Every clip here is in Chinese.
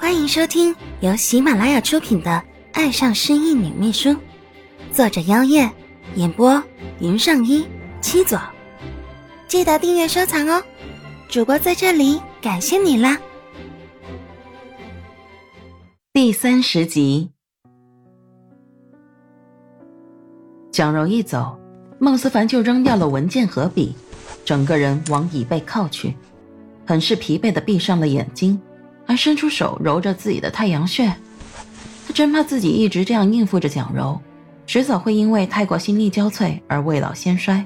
欢迎收听由喜马拉雅出品的《爱上失忆女秘书》，作者：妖夜，演播：云上一七左。记得订阅收藏哦！主播在这里感谢你啦！第三十集，蒋柔一走，孟思凡就扔掉了文件和笔，整个人往椅背靠去，很是疲惫的闭上了眼睛。伸出手揉着自己的太阳穴，他真怕自己一直这样应付着蒋柔，迟早会因为太过心力交瘁而未老先衰。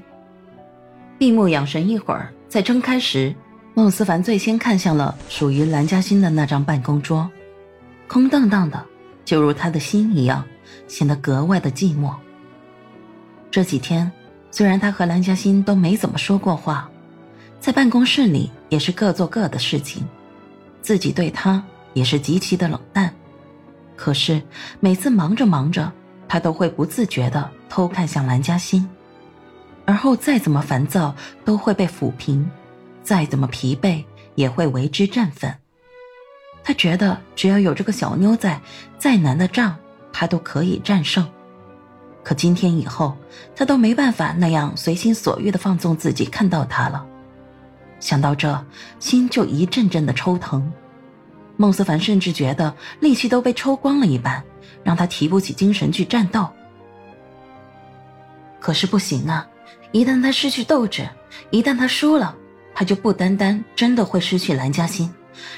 闭目养神一会儿，再睁开时，孟思凡最先看向了属于蓝嘉欣的那张办公桌，空荡荡的，就如他的心一样，显得格外的寂寞。这几天，虽然他和蓝嘉欣都没怎么说过话，在办公室里也是各做各的事情。自己对他也是极其的冷淡，可是每次忙着忙着，他都会不自觉的偷看向蓝嘉欣，而后再怎么烦躁都会被抚平，再怎么疲惫也会为之振奋。他觉得只要有这个小妞在，再难的仗他都可以战胜。可今天以后，他都没办法那样随心所欲的放纵自己看到他了。想到这，心就一阵阵的抽疼。孟思凡甚至觉得力气都被抽光了一般，让他提不起精神去战斗。可是不行啊！一旦他失去斗志，一旦他输了，他就不单单真的会失去蓝嘉欣，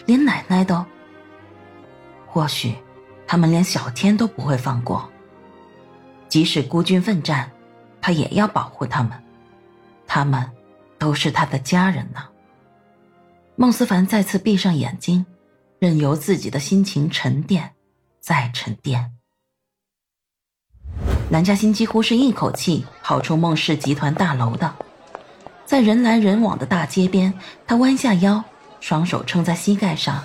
连奶奶都……或许，他们连小天都不会放过。即使孤军奋战，他也要保护他们。他们，都是他的家人呢。孟思凡再次闭上眼睛，任由自己的心情沉淀，再沉淀。蓝嘉欣几乎是一口气跑出孟氏集团大楼的，在人来人往的大街边，他弯下腰，双手撑在膝盖上，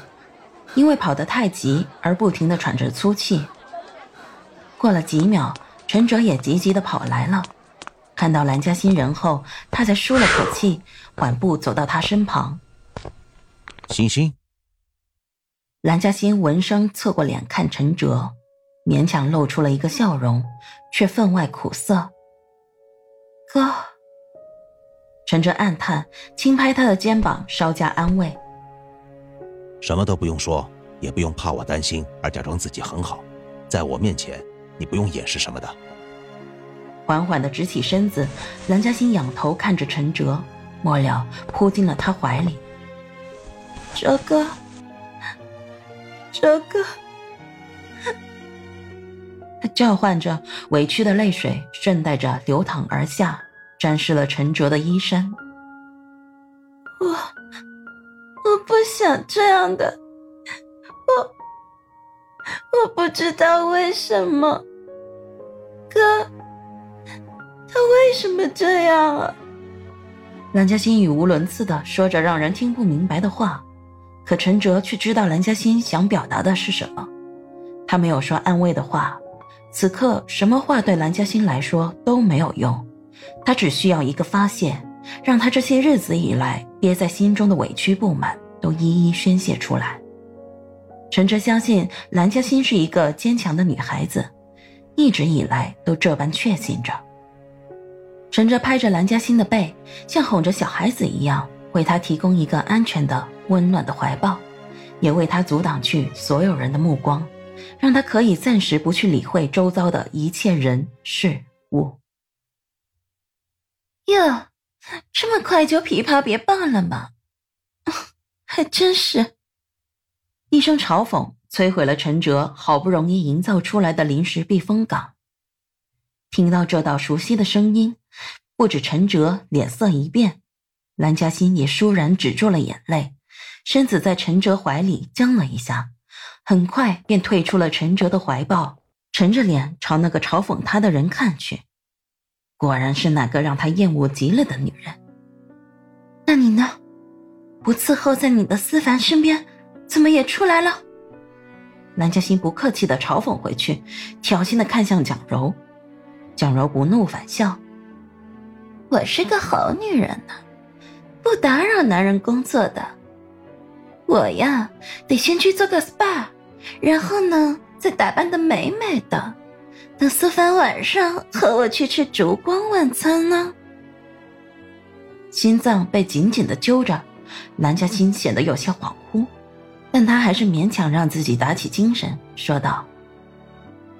因为跑得太急而不停的喘着粗气。过了几秒，陈哲也急急的跑来了，看到蓝嘉欣人后，他才舒了口气，缓步走到他身旁。欣欣，蓝嘉欣闻声侧过脸看陈哲，勉强露出了一个笑容，却分外苦涩。哥，陈哲暗叹，轻拍他的肩膀，稍加安慰。什么都不用说，也不用怕我担心而假装自己很好，在我面前，你不用掩饰什么的。缓缓的直起身子，蓝嘉欣仰头看着陈哲，末了扑进了他怀里。哲哥，哲哥，他叫唤着，委屈的泪水顺带着流淌而下，沾湿了陈哲的衣衫。我，我不想这样的，我，我不知道为什么，哥，他为什么这样啊？蓝嘉欣语无伦次的说着让人听不明白的话。可陈哲却知道蓝嘉欣想表达的是什么，他没有说安慰的话，此刻什么话对蓝嘉欣来说都没有用，他只需要一个发泄，让他这些日子以来憋在心中的委屈不满都一一宣泄出来。陈哲相信蓝嘉欣是一个坚强的女孩子，一直以来都这般确信着。陈哲拍着蓝嘉欣的背，像哄着小孩子一样，为她提供一个安全的。温暖的怀抱，也为他阻挡去所有人的目光，让他可以暂时不去理会周遭的一切人事物。哟，这么快就琵琶别罢了吗？还真是！一声嘲讽摧毁了陈哲好不容易营造出来的临时避风港。听到这道熟悉的声音，不止陈哲脸色一变，蓝嘉欣也倏然止住了眼泪。身子在陈哲怀里僵了一下，很快便退出了陈哲的怀抱，沉着脸朝那个嘲讽他的人看去。果然是那个让他厌恶极了的女人。那你呢？不伺候在你的思凡身边，怎么也出来了？南嘉欣不客气的嘲讽回去，挑衅的看向蒋柔。蒋柔不怒反笑：“我是个好女人呢，不打扰男人工作的。”我呀，得先去做个 SPA，然后呢，再打扮的美美的，等苏凡晚上和我去吃烛光晚餐呢。心脏被紧紧的揪着，南嘉欣显得有些恍惚，但她还是勉强让自己打起精神，说道：“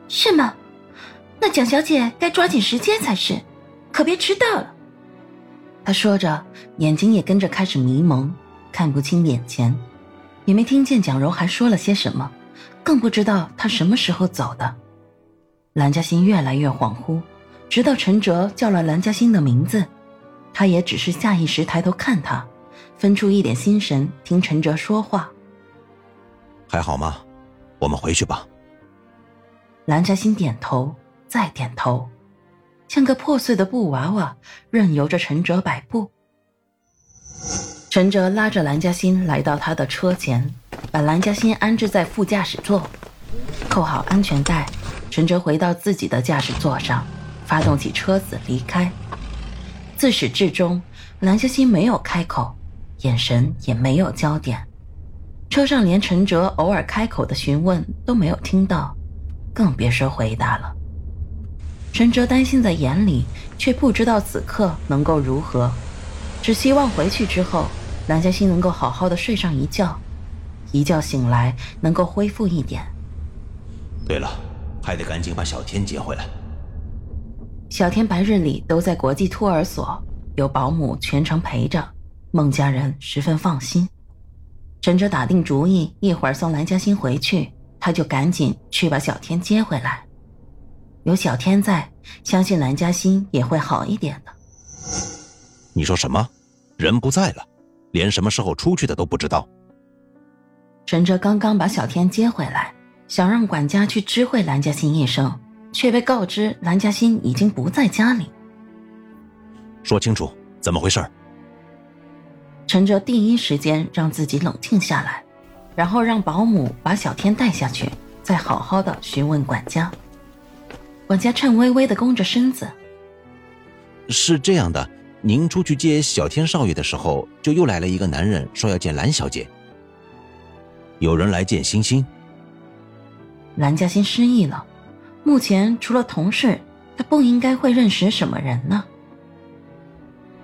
是吗？那蒋小姐该抓紧时间才是，可别迟到了。”他说着，眼睛也跟着开始迷蒙，看不清眼前，也没听见蒋柔还说了些什么，更不知道他什么时候走的。蓝嘉欣越来越恍惚，直到陈哲叫了蓝嘉欣的名字，他也只是下意识抬头看他，分出一点心神听陈哲说话。还好吗？我们回去吧。蓝嘉欣点头，再点头。像个破碎的布娃娃，任由着陈哲摆布。陈哲拉着蓝嘉欣来到他的车前，把蓝嘉欣安置在副驾驶座，扣好安全带。陈哲回到自己的驾驶座上，发动起车子离开。自始至终，蓝嘉欣没有开口，眼神也没有焦点，车上连陈哲偶尔开口的询问都没有听到，更别说回答了。陈哲担心在眼里，却不知道此刻能够如何，只希望回去之后，蓝嘉欣能够好好的睡上一觉，一觉醒来能够恢复一点。对了，还得赶紧把小天接回来。小天白日里都在国际托儿所，有保姆全程陪着，孟家人十分放心。陈哲打定主意，一会儿送蓝嘉欣回去，他就赶紧去把小天接回来。有小天在，相信蓝嘉欣也会好一点的。你说什么？人不在了，连什么时候出去的都不知道。陈哲刚刚把小天接回来，想让管家去知会蓝嘉欣一声，却被告知蓝嘉欣已经不在家里。说清楚，怎么回事？陈哲第一时间让自己冷静下来，然后让保姆把小天带下去，再好好的询问管家。管家颤巍巍的弓着身子。是这样的，您出去接小天少爷的时候，就又来了一个男人，说要见蓝小姐。有人来见星星。蓝嘉欣失忆了，目前除了同事，他不应该会认识什么人呢？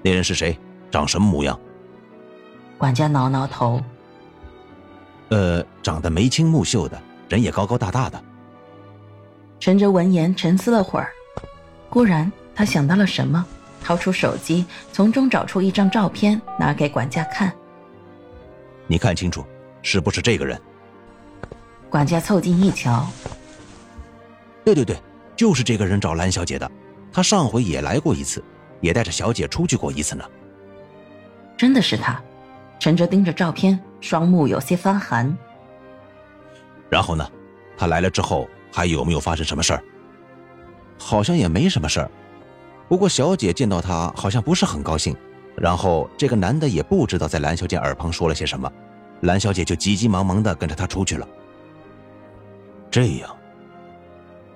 那人是谁？长什么模样？管家挠挠头。呃，长得眉清目秀的，人也高高大大的。陈哲闻言沉思了会儿，忽然他想到了什么，掏出手机，从中找出一张照片，拿给管家看。你看清楚，是不是这个人？管家凑近一瞧，对对对，就是这个人找蓝小姐的。他上回也来过一次，也带着小姐出去过一次呢。真的是他。陈哲盯着照片，双目有些发寒。然后呢？他来了之后。还有没有发生什么事儿？好像也没什么事儿，不过小姐见到他好像不是很高兴，然后这个男的也不知道在蓝小姐耳旁说了些什么，蓝小姐就急急忙忙的跟着他出去了。这样，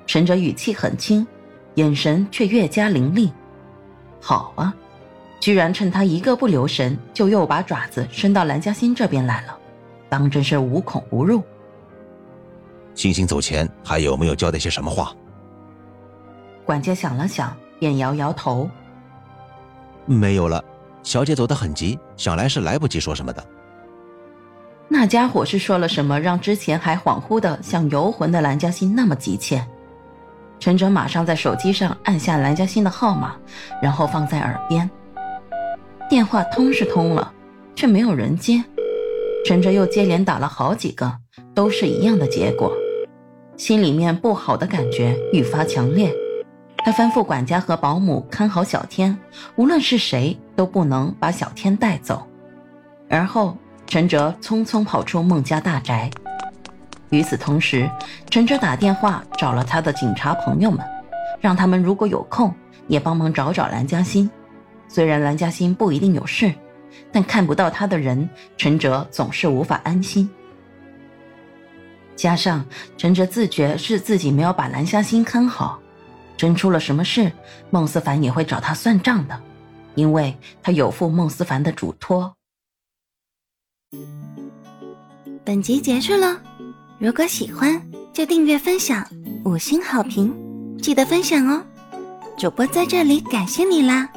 陈哲语气很轻，眼神却越加凌厉。好啊，居然趁他一个不留神，就又把爪子伸到蓝嘉欣这边来了，当真是无孔不入。星星走前还有没有交代些什么话？管家想了想，便摇摇头：“没有了。小姐走得很急，想来是来不及说什么的。”那家伙是说了什么，让之前还恍惚的像游魂的蓝嘉欣那么急切？陈哲马上在手机上按下蓝嘉欣的号码，然后放在耳边。电话通是通了，却没有人接。陈哲又接连打了好几个，都是一样的结果。心里面不好的感觉愈发强烈，他吩咐管家和保姆看好小天，无论是谁都不能把小天带走。而后，陈哲匆匆跑出孟家大宅。与此同时，陈哲打电话找了他的警察朋友们，让他们如果有空也帮忙找找蓝嘉欣。虽然蓝嘉欣不一定有事，但看不到他的人，陈哲总是无法安心。加上陈哲自觉是自己没有把蓝嘉欣看好，真出了什么事，孟思凡也会找他算账的，因为他有负孟思凡的嘱托。本集结束了，如果喜欢就订阅分享，五星好评，记得分享哦。主播在这里感谢你啦！